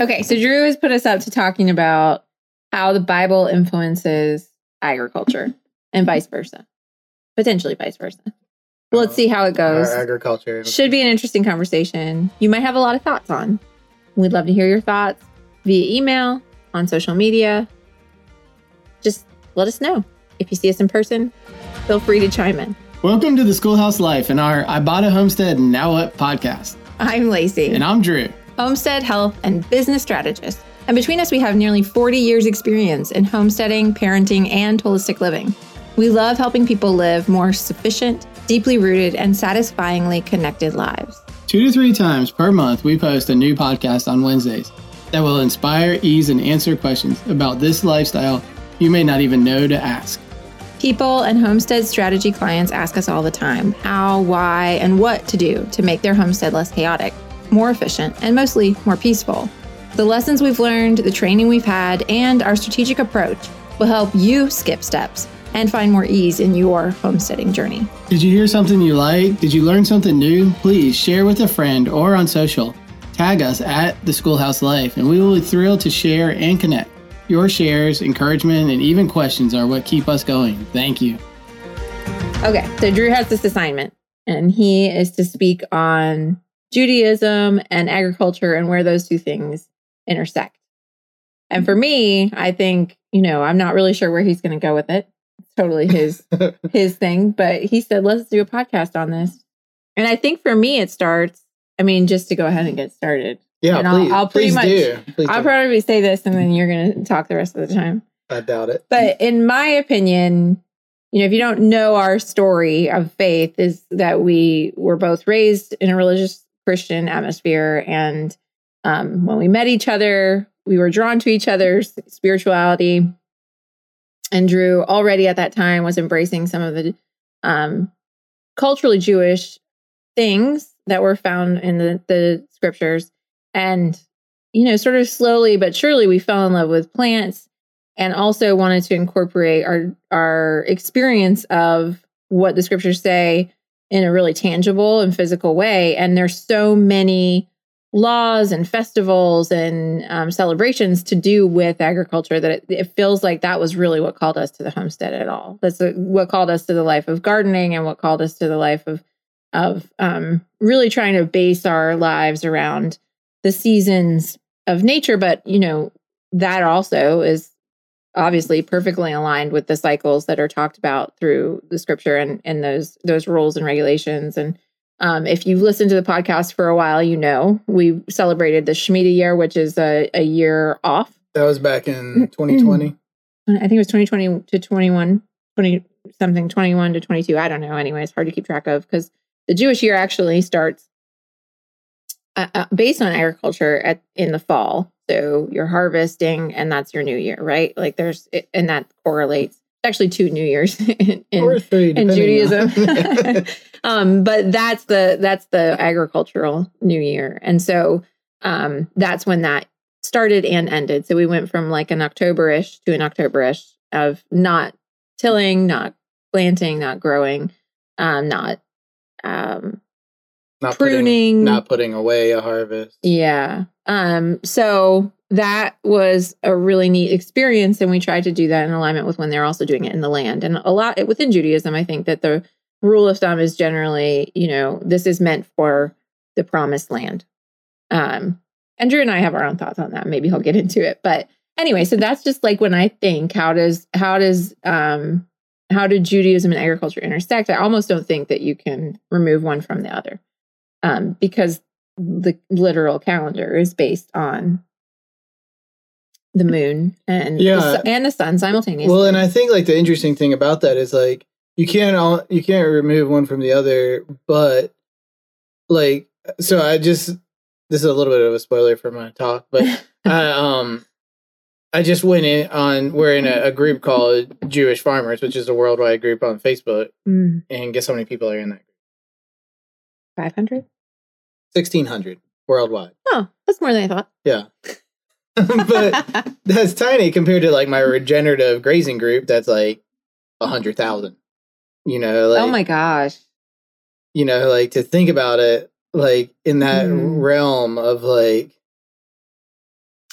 Okay, so Drew has put us up to talking about how the Bible influences agriculture and vice versa, potentially vice versa. Well, let's uh, see how it goes. Our agriculture. Should be an interesting conversation. You might have a lot of thoughts on. We'd love to hear your thoughts via email, on social media. Just let us know. If you see us in person, feel free to chime in. Welcome to the Schoolhouse Life and our I Bought a Homestead Now What podcast. I'm Lacey. And I'm Drew. Homestead, health, and business strategist. And between us, we have nearly 40 years' experience in homesteading, parenting, and holistic living. We love helping people live more sufficient, deeply rooted, and satisfyingly connected lives. Two to three times per month, we post a new podcast on Wednesdays that will inspire, ease, and answer questions about this lifestyle you may not even know to ask. People and homestead strategy clients ask us all the time how, why, and what to do to make their homestead less chaotic, more efficient, and mostly more peaceful. The lessons we've learned, the training we've had, and our strategic approach will help you skip steps and find more ease in your homesteading journey. Did you hear something you like? Did you learn something new? Please share with a friend or on social. Tag us at the Schoolhouse Life, and we will be thrilled to share and connect. Your shares, encouragement, and even questions are what keep us going. Thank you. Okay, so Drew has this assignment, and he is to speak on Judaism and agriculture and where those two things intersect. And for me, I think, you know, I'm not really sure where he's going to go with it. It's totally his his thing, but he said, "Let's do a podcast on this." And I think for me it starts, I mean, just to go ahead and get started. Yeah, And I'll- please, I'll pretty please much- do. Please I'll do. probably say this and then you're going to talk the rest of the time. I doubt it. But in my opinion, you know, if you don't know our story of faith, is that we were both raised in a religious Christian atmosphere. And um, when we met each other, we were drawn to each other's spirituality. And Drew already at that time was embracing some of the um, culturally Jewish things that were found in the, the scriptures. And, you know, sort of slowly but surely, we fell in love with plants and also wanted to incorporate our our experience of what the scriptures say in a really tangible and physical way. And there's so many laws and festivals and um, celebrations to do with agriculture that it, it feels like that was really what called us to the homestead at all. That's what called us to the life of gardening and what called us to the life of of um, really trying to base our lives around the seasons of nature. But you know that also is obviously perfectly aligned with the cycles that are talked about through the scripture and, and those those rules and regulations. And um, if you've listened to the podcast for a while, you know we celebrated the Shemitah year, which is a, a year off. That was back in 2020. I think it was 2020 to 21, 20 something, 21 to 22. I don't know. Anyway, it's hard to keep track of because the Jewish year actually starts uh, uh, based on agriculture at in the fall. So you're harvesting, and that's your new year, right? Like there's, and that correlates. Actually, two New Years in, three, in Judaism. um, but that's the that's the agricultural New Year, and so um, that's when that started and ended. So we went from like an Octoberish to an Octoberish of not tilling, not planting, not growing, um, not um, not pruning. putting, not putting away a harvest. yeah. Um, so that was a really neat experience. And we tried to do that in alignment with when they're also doing it in the land. And a lot within Judaism, I think that the rule of thumb is generally, you know, this is meant for the promised land. Um, Andrew and I have our own thoughts on that. Maybe he'll get into it. But anyway, so that's just like when I think, how does how does um how do Judaism and agriculture intersect? I almost don't think that you can remove one from the other um, because the literal calendar is based on the moon and yeah. the, and the sun simultaneously. Well, and I think like the interesting thing about that is like you can't all you can't remove one from the other, but like so I just this is a little bit of a spoiler for my talk, but I um I just went in on we're in a, a, group called Jewish Farmers, which is a worldwide group on Facebook, mm. and guess how many people are in that? Five hundred. 1600 worldwide. Oh, that's more than I thought. Yeah. but that's tiny compared to like my regenerative grazing group that's like 100,000. You know, like, Oh my gosh. You know, like to think about it like in that mm. realm of like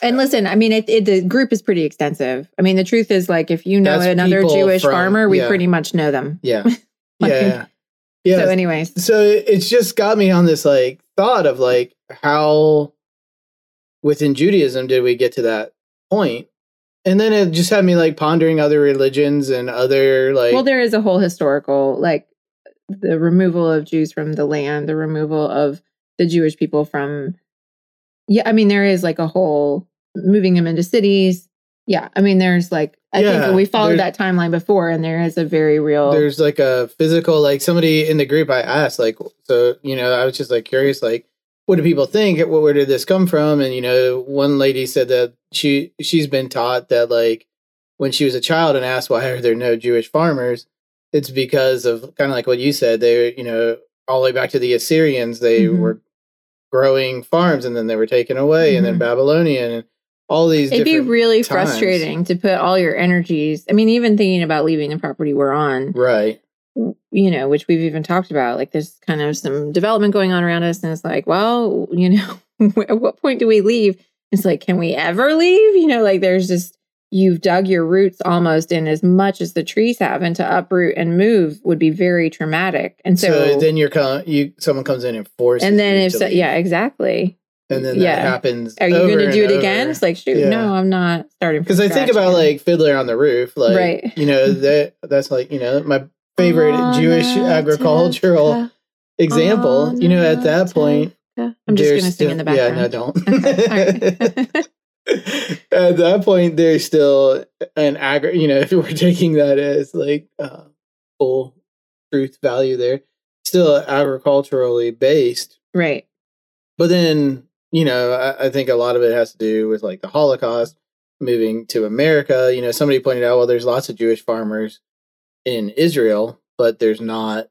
and listen, I mean, it, it, the group is pretty extensive. I mean, the truth is, like, if you know another Jewish from, farmer, we yeah. pretty much know them. Yeah, like, yeah yeah. So, anyways, so it's just got me on this like thought of like how within Judaism did we get to that point? And then it just had me like pondering other religions and other like well, there is a whole historical, like, the removal of Jews from the land, the removal of the Jewish people from. Yeah, I mean, there is like a whole moving them into cities. Yeah, I mean, there's like I Yeah, think we followed that timeline before, and there is a very real. there's like a physical like somebody in the group I asked like so you know I was just like curious like what do people think What- where did this come from and you know one lady said that she she's been taught that like when she was a child and asked why are there no Jewish farmers it's because of kind of like what you said they you know all the way back to the Assyrians they Mhm. were growing farms and then they were taken away and then Mhm. Babylonian and all these It'd be really times. frustrating to put all your energies. I mean, even thinking about leaving the property we're on, right you know, which we've even talked about. Like, there's kind of some development going on around us, and it's like, well, you know, at what point do we leave? It's like, can we ever leave? You know, like there's just you've dug your roots almost in as much as the trees have, and to uproot and move would be very traumatic. And so, so, then you're com- you someone comes in and forces and then if so, yeah, exactly. And then Yeah. that happens. Are you going to do it over. again? It's like, shoot, Yeah. no, I'm not starting. Because I think about again. like Fiddler on the Roof, like Right. you know that that's like you know my favorite Jewish agricultural example. You know, at that point. I'm just going to sing in the background. Yeah, no, don't. Okay, right. at that point, there's still an agri. You know, if we're taking that as like uh, full truth value, there still agriculturally based. right. But then, you know, I, I think a lot of it has to do with like the Holocaust, moving to America. You know, somebody pointed out, well, there's lots of Jewish farmers in Israel, but there's not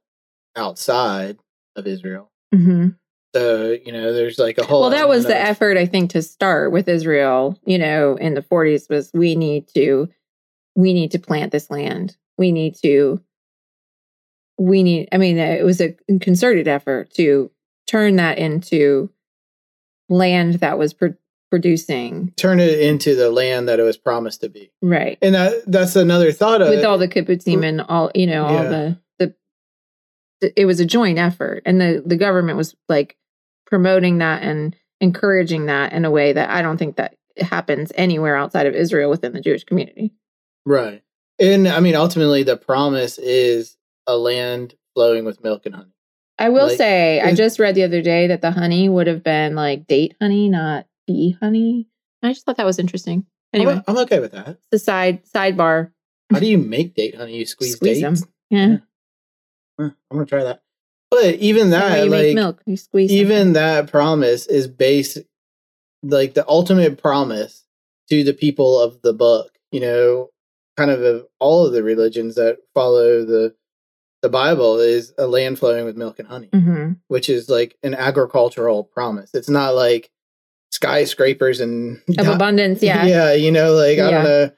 outside of Israel. hmm So, you know, there's like a whole. Well, that was the of- effort, I think, to start with Israel. You know, in the 40s, was we need to, we need to plant this land. We need to, we need. I mean, it was a concerted effort to turn that into land that was pro- producing turn it into the land that it was promised to be. right And that that's another thought of with it. all the kibbutzim mm-hmm. and all you know all Yeah. the the the- it was a joint effort and the the government was like promoting that and encouraging that in a way that I don't think that happens anywhere outside of Israel within the Jewish community. right. And I mean, ultimately, the promise is a land flowing with milk and honey. I will Like, say I just read the other day that the honey would have been like date honey, not bee honey. I just thought that was interesting. Anyway, I'm, I'm okay with that. it's the side sidebar. How do you make date honey? You squeeze, Squeeze dates? them. Yeah. Huh, I'm gonna try that. But even that, you make like, milk. You squeeze them. even that promise is based, like the ultimate promise to the people of the book. You know, kind of of all of the religions that follow the the Bible is a land flowing with milk and honey, Mhm. which is like an agricultural promise. It's not like skyscrapers and of abundance. Yeah. yeah, you know, like I Yeah. don't know,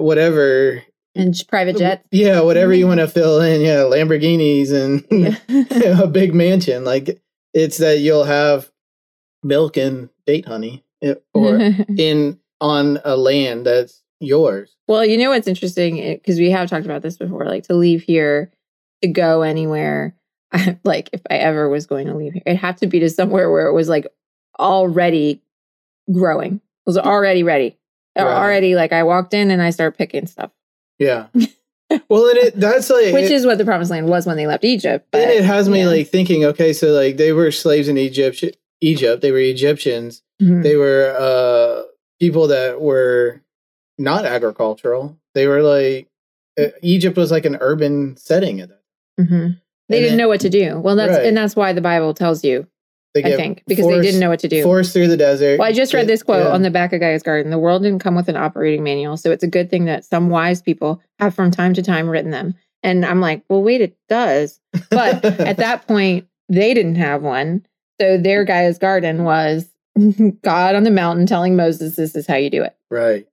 whatever. And private jets. Yeah, whatever you want to fill in. Yeah, Lamborghinis and Yeah. a big mansion. Like it's that you'll have milk and date honey, eh, or in on a land that's yours. well, you know what's interesting because we have talked about this before. Like to leave here, to go anywhere. like if I ever was going to leave here, it'd have to be to somewhere where it was like already growing. It was already ready. Right. Already like I walked in and I started picking stuff, Yeah. well, and it that's like which it, is what the promised land was when they left Egypt. But and it has me yeah. like thinking. Okay, so like they were slaves in Egypt. Egypt. They were Egyptians. Mhm. They were uh people that were not agricultural. They were like uh, Egypt was like an urban setting at that. Mhm. They And didn't know what to do. Well, that's Right. and that's why the Bible tells you. I think because forced- they didn't know what to do. Forced through the desert. Well, I just read this quote yeah. on the back of Gaia's Garden. The world didn't come with an operating manual, so it's a good thing that some wise people have from time to time written them. And I'm like, well, wait, it does. But at that point, they didn't have one. So their Gaia's Garden was God on the mountain telling Moses, this is how you do it. right,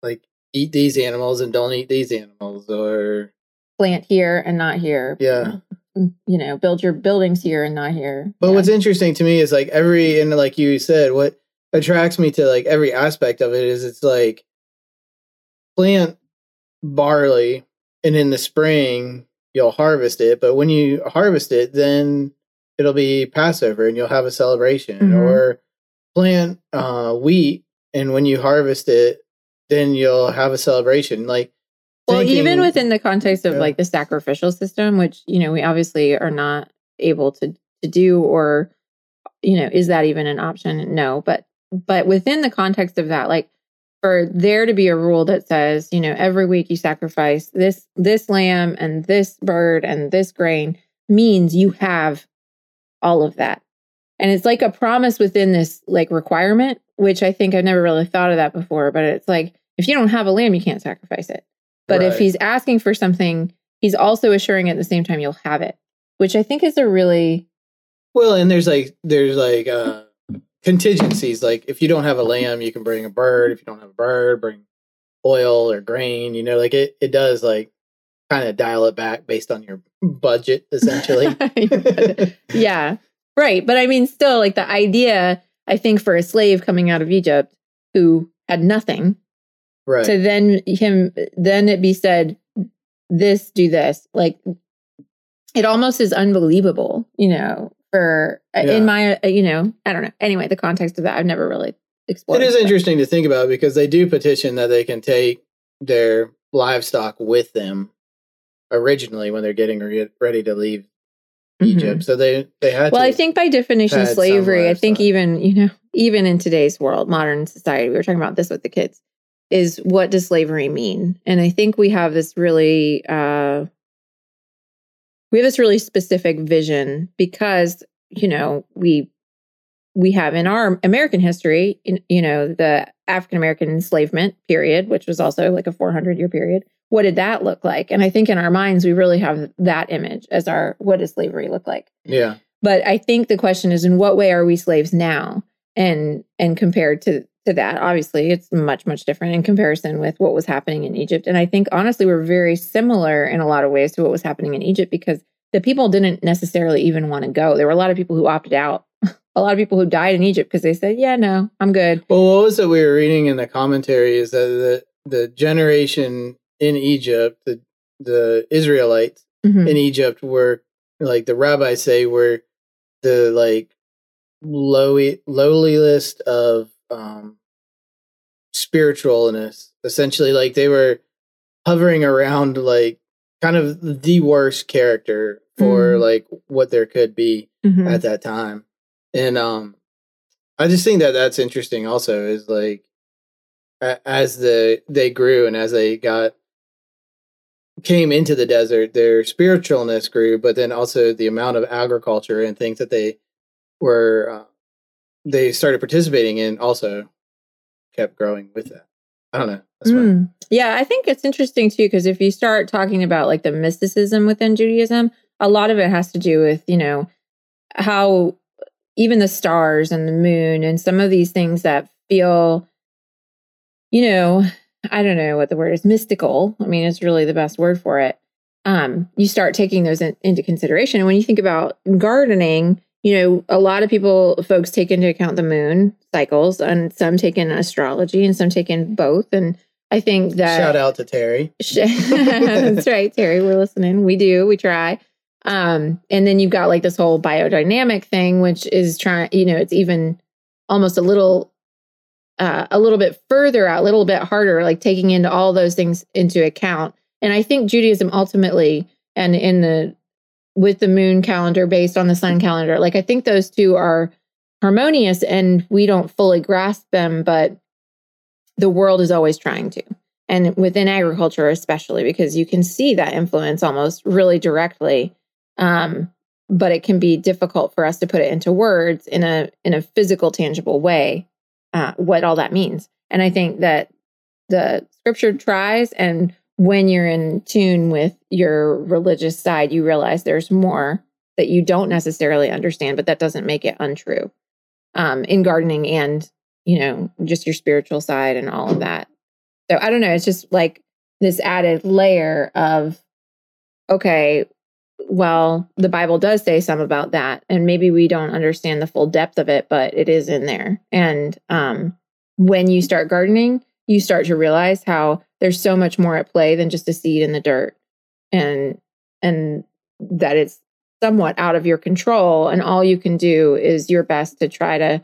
like eat these animals and don't eat these animals, or Plant here and not here. yeah. You know, build your buildings here and not here. But Yeah. what's interesting to me is like every and like you said, what attracts me to like every aspect of it is it's like plant barley and in the spring you'll harvest it but when you harvest it then it'll be passover and you'll have a celebration Mhm. or plant uh, wheat and when you harvest it then you'll have a celebration like Well, thinking- even within the context of Yeah. like the sacrificial system, which you know we obviously are not able to to do, or you know, is that even an option? No, but but within the context of that, like for there to be a rule that says, you know, every week you sacrifice this this lamb and this bird and this grain means you have all of that. And it's like a promise within this like requirement, which I think I've never really thought of that before, but it's like if you don't have a lamb, you can't sacrifice it. But if he's asking for something, he's also assuring at the same time you'll have it, which I think is a really Well, and there's like there's like uh contingencies. Like if you don't have a lamb, you can bring a bird. If you don't have a bird, bring oil or grain. You know, like it it does like kind of dial it back based on your budget, essentially. yeah, right. But I mean, still, like the idea, I think for a slave coming out of Egypt who had nothing, right. to then him, then it be said, this, do this, like it almost is unbelievable, you know. For uh, Yeah. in my, uh, you know, I don't know. Anyway, the context of that, I've never really explored. It is interesting to think about because they do petition that they can take their livestock with them originally when they're getting re- ready to leave. Egypt. So they they had Well. I think by definition, slavery, I think even, you know, even in today's world, modern society, we were talking about this with the kids, is what does slavery mean? And I think we have this really, uh, we have this really specific vision because, you know, we, we have in our American history, in, you know, the African American enslavement period, which was also like a 400 year period. What did that look like? And I think in our minds, we really have that image as our what does slavery look like? yeah. but i think the question is in what way are we slaves now and and compared to to that obviously it's much much different in comparison with what was happening in egypt. And i think honestly we're very similar in a lot of ways to what was happening in egypt because the people didn't necessarily even want to go. There were a lot of people who opted out. A lot of people who died in egypt because they said yeah no i'm good. Well, what was it we were reading in the commentary is that the the generation in Egypt, the the Israelites Mhm. in Egypt were like the rabbis say were the like lowy lowly list of um spiritualness. Essentially, like they were hovering around like kind of the worst character for Mm. like what there could be Mhm. at that time. And um I just think that that's interesting also is like a- as the they grew and as they got came into the desert their spiritualness grew but then also the amount of agriculture and things that they were uh, they started participating in also kept growing with that. I don't know. Mm. Yeah, I think it's interesting too because if you start talking about like the mysticism within Judaism, a lot of it has to do with, you know, how even the stars and the moon and some of these things that feel, you know, I don't know what the word is, mystical. I mean, it's really the best word for it. Um, you start taking those in, into consideration. And when you think about gardening, you know, a lot of people, folks take into account the moon cycles, and some take in astrology, and some take in both. And I think that Shout out to Terry. That's right, Terry. We're listening. We do. We try. Um, and then you've got like this whole biodynamic thing, which is trying. You know, it's even almost a little, uh, a little bit further out, a little bit harder, like taking into all those things into account. And I think Judaism ultimately, and in the with the moon calendar based on the sun calendar, like I think those two are harmonious, and we don't fully grasp them, but the world is always trying to. And within agriculture especially because you can see that influence almost really directly um, but it can be difficult for us to put it into words in a in a physical tangible way uh, what all that means. And i think that the scripture tries and when you're in tune with your religious side you realize there's more that you don't necessarily understand but that doesn't make it untrue um, in gardening and you know just your spiritual side and all of that so I don't know. It's just like this added layer of, okay, well, the Bible does say some about that, and maybe we don't understand the full depth of it, but it is in there. And um, when you start gardening, you start to realize how there's so much more at play than just a seed in the dirt, and and that it's somewhat out of your control, and all you can do is your best to try to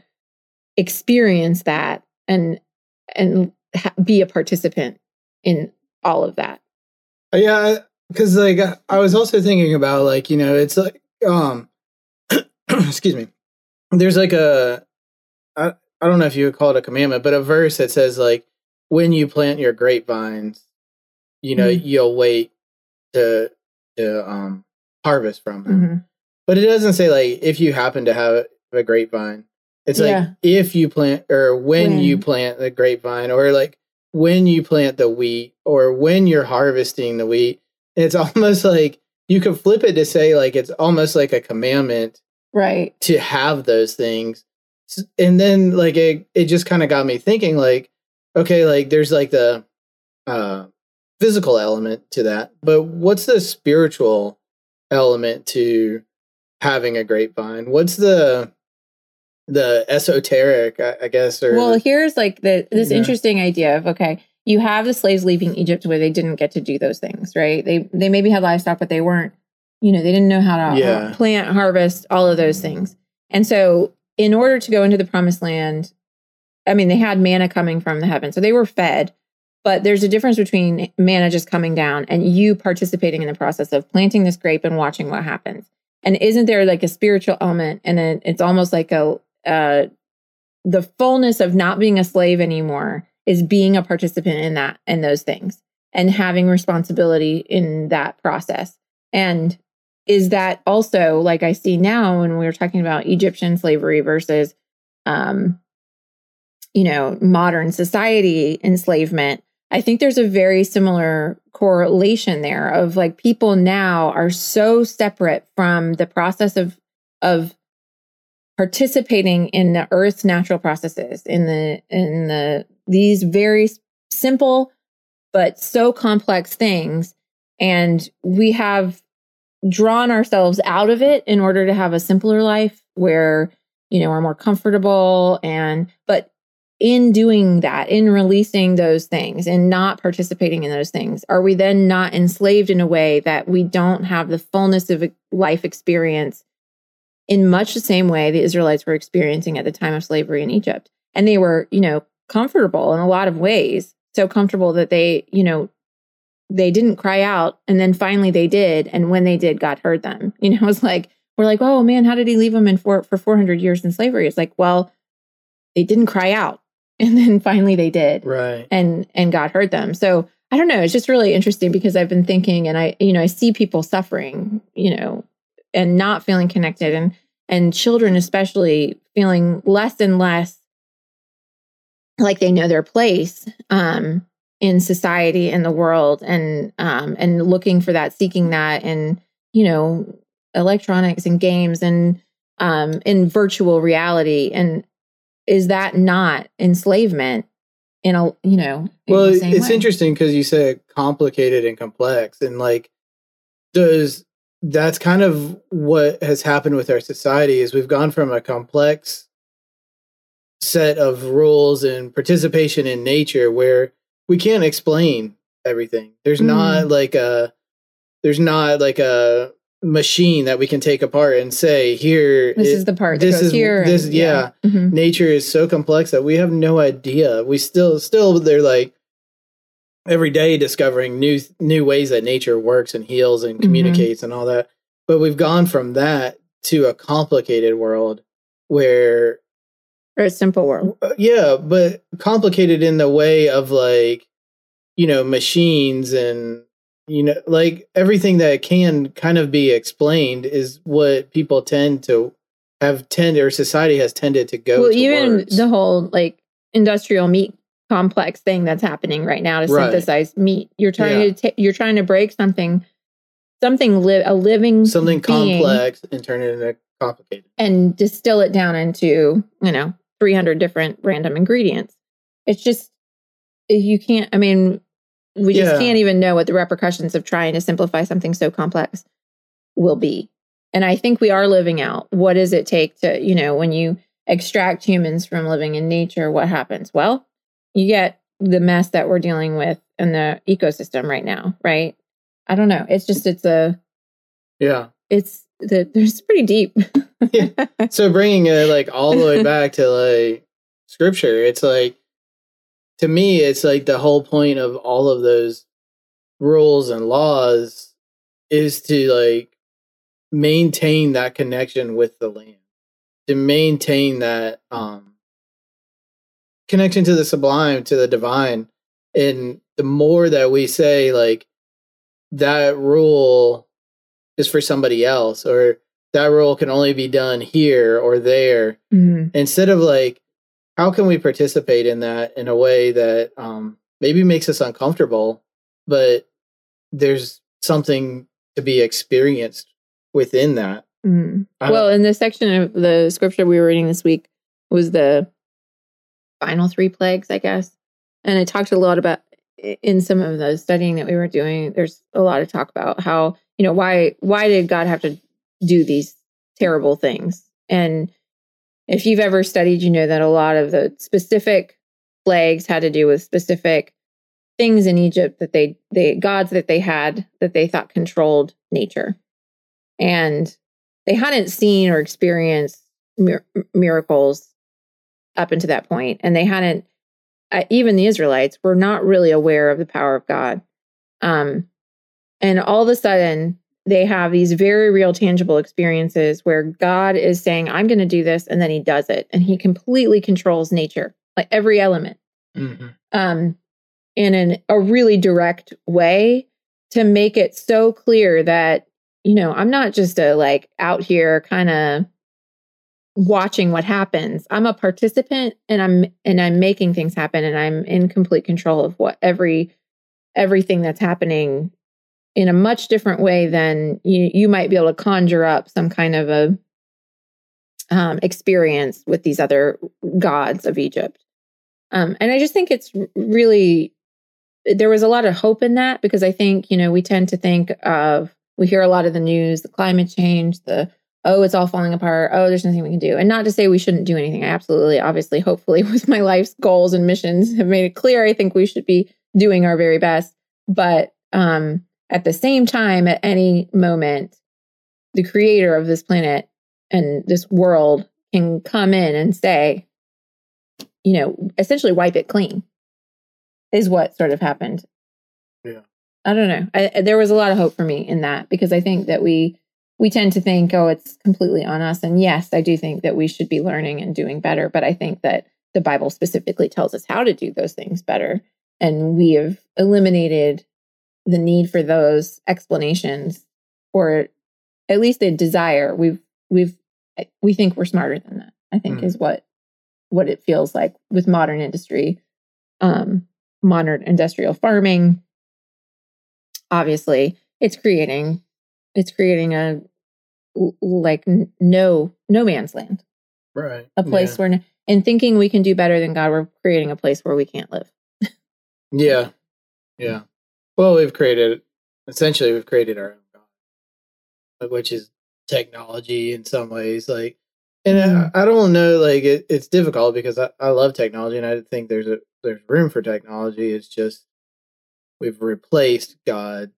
experience that and and ha- be a participant in all of that. Yeah, because like I was also thinking about like you know it's like um excuse me there's like a I, I don't know if you would call it a commandment but a verse that says like when you plant your grapevines you know Mhm. you'll wait to to um harvest from them Mhm. but it doesn't say like if you happen to have a grapevine it's like if you plant or when, you plant the grapevine or like when you plant the wheat or when you're harvesting the wheat it's almost like you could flip it to say like it's almost like a commandment Right. to have those things and then like it, it just kind of got me thinking like okay like there's like the uh physical element to that but what's the spiritual element to having a grapevine what's the the esoteric i, I guess or Well, here's like the this Yeah. interesting idea of okay, you have the slaves leaving Egypt where they didn't get to do those things, right? They they maybe had livestock, but they weren't, you know, they didn't know how to Yeah. plant, harvest, all of those things. And so, in order to go into the promised land, I mean, they had manna coming from the heaven, so they were fed. But there's a difference between manna just coming down and you participating in the process of planting this grape and watching what happens. And isn't there like a spiritual element? And it, it's almost like a uh, the fullness of not being a slave anymore is being a participant in that and those things and having responsibility in that process. And is that also like I see now when we were talking about Egyptian slavery versus um you know modern society enslavement I think there's a very similar correlation there of like people now are so separate from the process of of participating in the earth's natural processes in the in the these very simple but so complex things and we have drawn ourselves out of it in order to have a simpler life where you know we're more comfortable and but in doing that in releasing those things and not participating in those things are we then not enslaved in a way that we don't have the fullness of life experience in much the same way the Israelites were experiencing at the time of slavery in Egypt. And they were, you know, comfortable in a lot of ways. So comfortable that they, you know, they didn't cry out. And then finally they did. And when they did, God heard them. You know, it's like, we're like, oh man, how did he leave them in for, for 400 years in slavery? It's like, well, they didn't cry out. And then finally they did right and and God heard them. So I don't know. It's just really interesting because I've been thinking, and I you know I see people suffering, you know, and not feeling connected, and and children especially feeling less and less like they know their place um, in society and the world, and um, and looking for that, seeking that, and you know, electronics and games and um, in virtual reality, and is that not enslavement? in a you know in well the same it's way? interesting because you said complicated and complex and like does that's kind of what has happened with our society is we've gone from a complex set of rules and participation in nature where we can't explain everything there's Mm. not like a there's not like a machine that we can take apart and say here this it- is the part that this goes is- here this- and- yeah. Mhm. nature is so complex that we have no idea. We still still they're like every day discovering new new ways that nature works and heals and Mhm. communicates and all that. But we've gone from that to a complicated world where or a simple world uh, yeah, but complicated in the way of like you know machines and you know like everything that can kind of be explained is what people tend to have tend or society has tended to go well even the whole like industrial meat complex thing that's happening right now to Right. synthesize meat you're trying Yeah. to ta- you're trying to break something something live a living something complex and turn it into complicated. and distill it down into you know 300 different random ingredients it's just you can't i mean we just Yeah. can't even know what the repercussions of trying to simplify something so complex will be. And I think we are living out what does it take to, you know, when you extract humans from living in nature, what happens? Well, you get the mess that we're dealing with in the ecosystem right now, right? I don't know. It's just, it's a, Yeah. it's, the, there's pretty deep. Yeah. So bringing it like all the way back to like scripture, it's like to me, it's like the whole point of all of those rules and laws is to like maintain that connection with the land, to maintain that um connection to the sublime, to the divine. And the more that we say like that rule is for somebody else or that rule can only be done here or there Mhm. instead of like how can we participate in that in a way that um maybe makes us uncomfortable but there's something to be experienced within that Mhm. Well, in the section of the scripture we were reading this week was the final three plagues, I guess. And it talked a lot about in some of the studying that we were doing, there's a lot of talk about how, you know, why why did God have to do these terrible things? And if you've ever studied, you know that a lot of the specific plagues had to do with specific things in Egypt that they they gods that they had that they thought controlled nature. And they hadn't seen or experienced mir- miracles up until that point and they hadn't uh, even the israelites were not really aware of the power of god um, and all of a sudden they have these very real tangible experiences where god is saying i'm going to do this and then he does it and he completely controls nature like every element. Um, in an, a really direct way to make it so clear that you know i'm not just a like out here kind of watching what happens. I'm a participant and i'm and i'm making things happen and i'm in complete control of what every everything that's happening in a much different way than you you might be able to conjure up some kind of a um, experience with these other gods of egypt um, and I just think it's really, there was a lot of hope in that because I think, you know, we tend to think of, we hear a lot of the news, the climate change, the, oh, it's all falling apart. Oh, there's nothing we can do. And not to say we shouldn't do anything. I absolutely, obviously, hopefully, with my life's goals and missions have made it clear. I think we should be doing our very best. But um, at the same time, at any moment, the creator of this planet and this world can come in and say, you know, essentially wipe it clean is what sort of happened. Yeah. I don't know. I, there was a lot of hope for me in that because I think that we we tend to think, oh, it's completely on us. And yes, I do think that we should be learning and doing better. But I think that the Bible specifically tells us how to do those things better, and we have eliminated the need for those explanations, or at least the desire. We've we've we think we're smarter than that. I think Mhm. is what what it feels like with modern industry, um, modern industrial farming. Obviously, it's creating it's creating a like no no man's land, right a place where n- and thinking we can do better than God, we're creating a place where we can't live. yeah yeah well we've created essentially we've created our own god uh, which is technology in some ways like and. I, mm-hmm. I don't know like it, it's difficult because I, I love technology and i think there's a there's room for technology it's just we've replaced god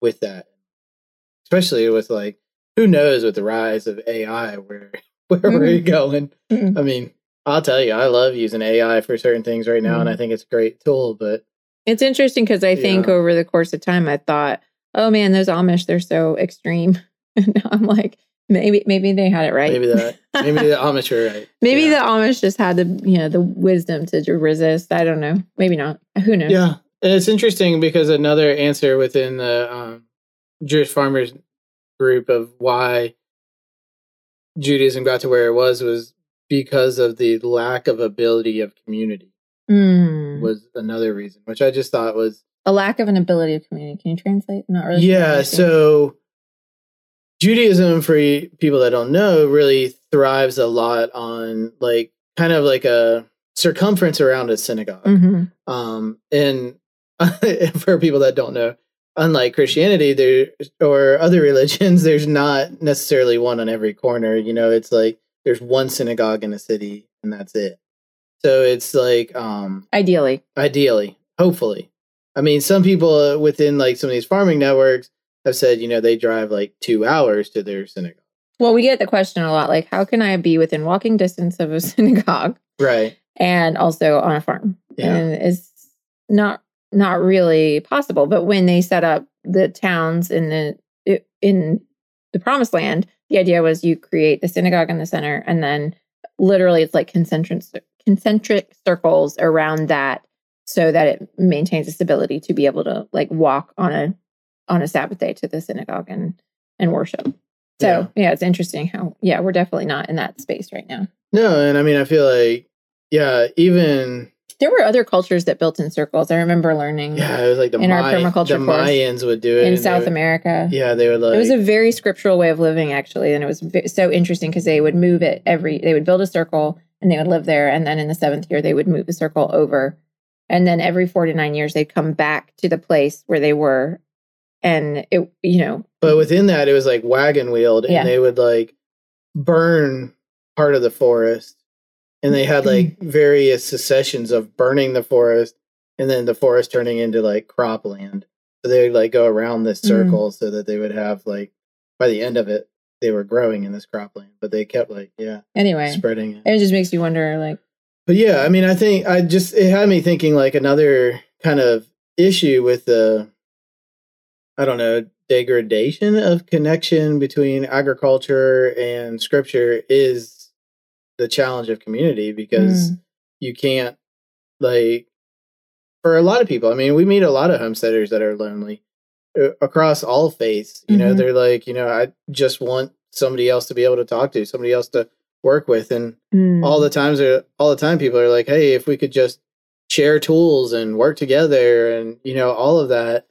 with that especially with like who knows with the rise of ai where where we're mm-hmm. going Mhm. i mean i'll tell you i love using ai for certain things right now and i mm-hmm. think it's a great tool but It's interesting because I think Yeah. over the course of time, I thought, oh man, those Amish, they're so extreme. And I'm like, maybe maybe they had it right. maybe that maybe the amish are right maybe yeah. the Amish just had the you know the wisdom to resist. I don't know. Maybe not. Who knows? Yeah, and it's interesting because another answer within the um, Jewish farmers group of why Judaism got to where it was was because of the lack of ability of community Mm. was another reason, which I just thought was A lack of an ability of community. Can you translate? Not really. yeah. So Judaism, for people that don't know, really thrives a lot on like kind of like a circumference around a synagogue. Mhm. Um, and for people that don't know, unlike Christianity, there or other religions, there's not necessarily one on every corner. You know, it's like there's one synagogue in a city and that's it. So it's like um Ideally. ideally, hopefully. I mean, some people uh, within like some of these farming networks have said, you know, they drive like 2 hours to their synagogue. Well, we get the question a lot like, how can I be within walking distance of a synagogue Right. and also on a farm? Yeah. And it's not not really possible. But when they set up the towns in the in the promised land, the idea was you create the synagogue in the center and then literally it's like concentric concentric circles around that so that it maintains the ability to be able to like walk on a on a Sabbath day to the synagogue and and worship. So yeah, it's interesting how yeah, we're definitely not in that space right now. No, and I mean, I feel like yeah, even There were other cultures that built in circles. I remember learning yeah, it was like the In our permaculture the Mayans would do it in South would- America. Yeah, they would like it was a very scriptural way of living, actually, and it was so interesting because they would move it every. They would build a circle and they would live there, and then in the seventh year they would move the circle over, and then every four to nine years they'd come back to the place where they were, and it, you know, But within that, it was like wagon wheeled, and Yeah. they would like burn part of the forest, and they had like various secessions of burning the forest, and then the forest turning into like cropland. So they would like go around this Mm. circle so that they would have like by the end of it, they were growing in this cropland. But they kept like yeah anyway, spreading it. it just makes you wonder, like, But yeah, I mean, I think I just it had me thinking like another kind of issue with the I don't know degradation of connection between agriculture and scripture is the challenge of community because Mm. you can't like for a lot of people. I mean, we meet a lot of homesteaders that are lonely across all faiths. You know, Mhm. they're like, you know, I just want somebody else to be able to talk to, somebody else to work with, and mm. all the times are all the time people are like hey if we could just share tools and work together and you know all of that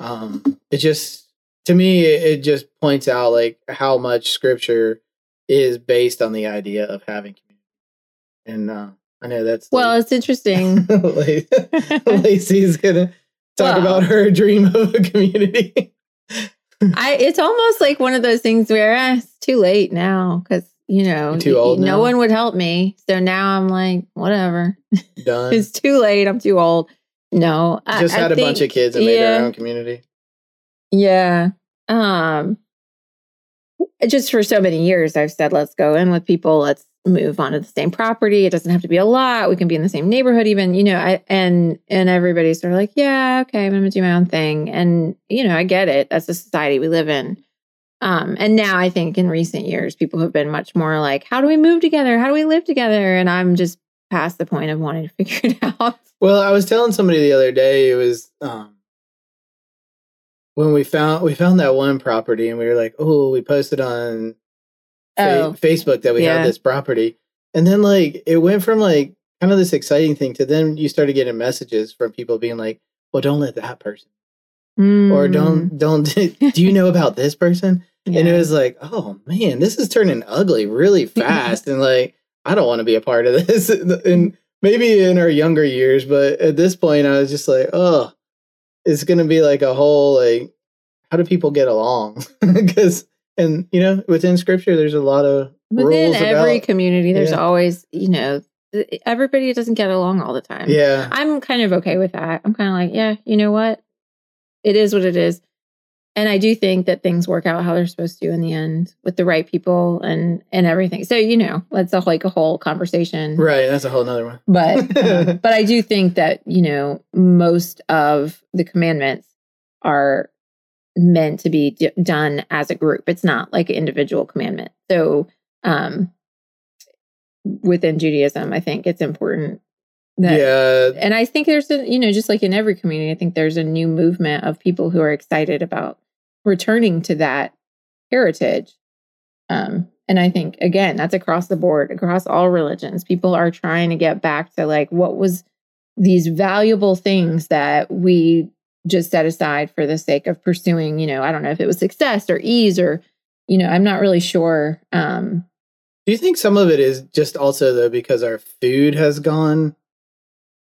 um it just to me it, it just points out like how much scripture is based on the idea of having community and uh i know that's well, it's interesting. like, lacey's gonna talk about her dream of a community I it's almost like one of those things where eh, it's too late now because you know You're too old no now? one would help me. So now I'm like, whatever. done it's too late. I'm too old. No, I- just I had a bunch of kids and made yeah. their own community Yeah. Um just for so many years I've said let's go in with people, let's move onto the same property. It doesn't have to be a lot. We can be in the same neighborhood even, you know, I and and everybody's sort of like, yeah, okay, I'm going to do my own thing. And you know, I get it. That's the society we live in. Um and now I think in recent years people have been much more like, how do we move together? How do we live together? And I'm just past the point of wanting to figure it out. Well, I was telling somebody the other day it was um when we found we found that one property and we were like, "Oh, we posted on fa- Oh. Facebook that we Yeah. had this property." And then like it went from like kind of this exciting thing to then you started getting messages from people being like, "Well, don't let that person." Or Mm, don't don't do you know about this person? And it was like, "Oh man, this is turning ugly really fast." and like, I don't want to be a part of this. and maybe in our younger years, but at this point I was just like, "Oh, it's going to be like a whole like how do people get along?" Cuz and you know, within scripture there's a lot of Within rules every about community, there's Yeah. always, you know, everybody doesn't get along all the time. Yeah. I'm kind of okay with that. I'm kind of like, yeah, you know what? It is what it is. And I do think that things work out how they're supposed to in the end with the right people and and everything. So, you know, that's a, like a whole conversation. Right, that's a whole nother one. But um, but I do think that, you know, most of the commandments are meant to be d- done as a group. It's not like an individual commandment. So, um within Judaism, I think it's important that yeah. and I think there's a, you know, just like in every community, I think there's a new movement of people who are excited about returning to that heritage. Um, and I think again, that's across the board, across all religions. People are trying to get back to like what was these valuable things that we just set aside for the sake of pursuing, you know, I don't know if it was success or ease or, you know, I'm not really sure. Um, Do you think some of it is just also though because our food has gone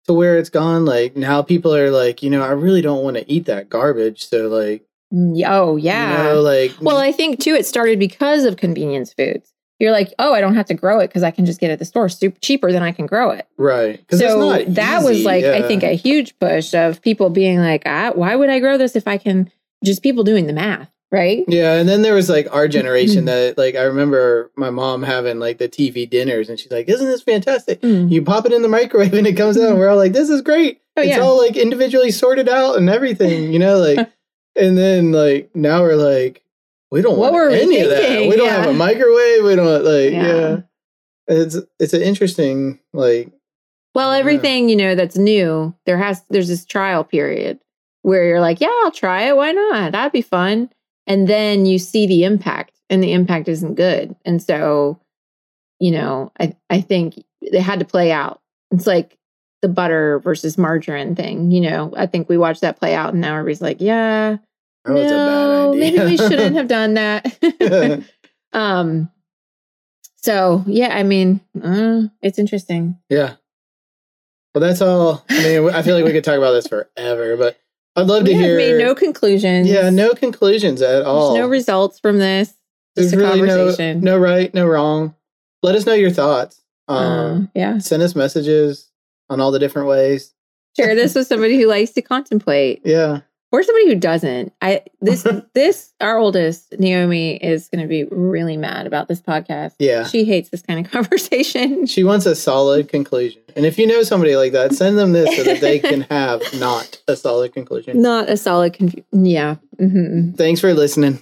to where it's gone. Like now people are like, you know, I really don't want to eat that garbage. So like, Mm, Oh, yeah. you know, like, Well, I think too, it started because of convenience foods. You're like, oh, I don't have to grow it because I can just get it at the store super cheaper than I can grow it. right. So that was easy, like, I think, a huge push of people being like, ah, why would I grow this if I can just people doing the math, right? Yeah, and then there was like our Mm. generation that like I remember my mom having like the TV dinners and she's like, Isn't this fantastic? Mm. You pop it in the microwave and it comes out and we're all like, This is great. Oh, it's yeah. all like individually sorted out and everything, you know, like and then like now we're like, we don't What want any of that. We don't Yeah. have a microwave, we don't like Yeah. yeah. It's it's an interesting like Well, Yeah. everything, you know, that's new, there has there's this trial period where you're like, yeah, I'll try it. Why not? That'd be fun. And then you see the impact and the impact isn't good. And so, you know, I I think they had to play out. It's like the butter versus margarine thing, you know. I think we watched that play out and now everybody's like, yeah, that no, a bad idea. maybe we shouldn't have done that. um so yeah, I mean, uh, it's interesting. Yeah. Well, that's all. I mean, I feel like we could talk about this forever, but I'd love we to have hear. made no conclusions. yeah, no conclusions at all. There's no results from this. There's Just a really no, conversation. no right, no wrong. Let us know your thoughts. Um, Uh, yeah. send us messages on all the different ways. Share this with somebody who likes to contemplate Yeah. Or somebody who doesn't. I this this our oldest Naomi is going to be really mad about this podcast. Yeah. She hates this kind of conversation. She wants a solid conclusion. And if you know somebody like that, send them this so that they can have not a solid conclusion. Not a solid confu- yeah. hmm Thanks for listening.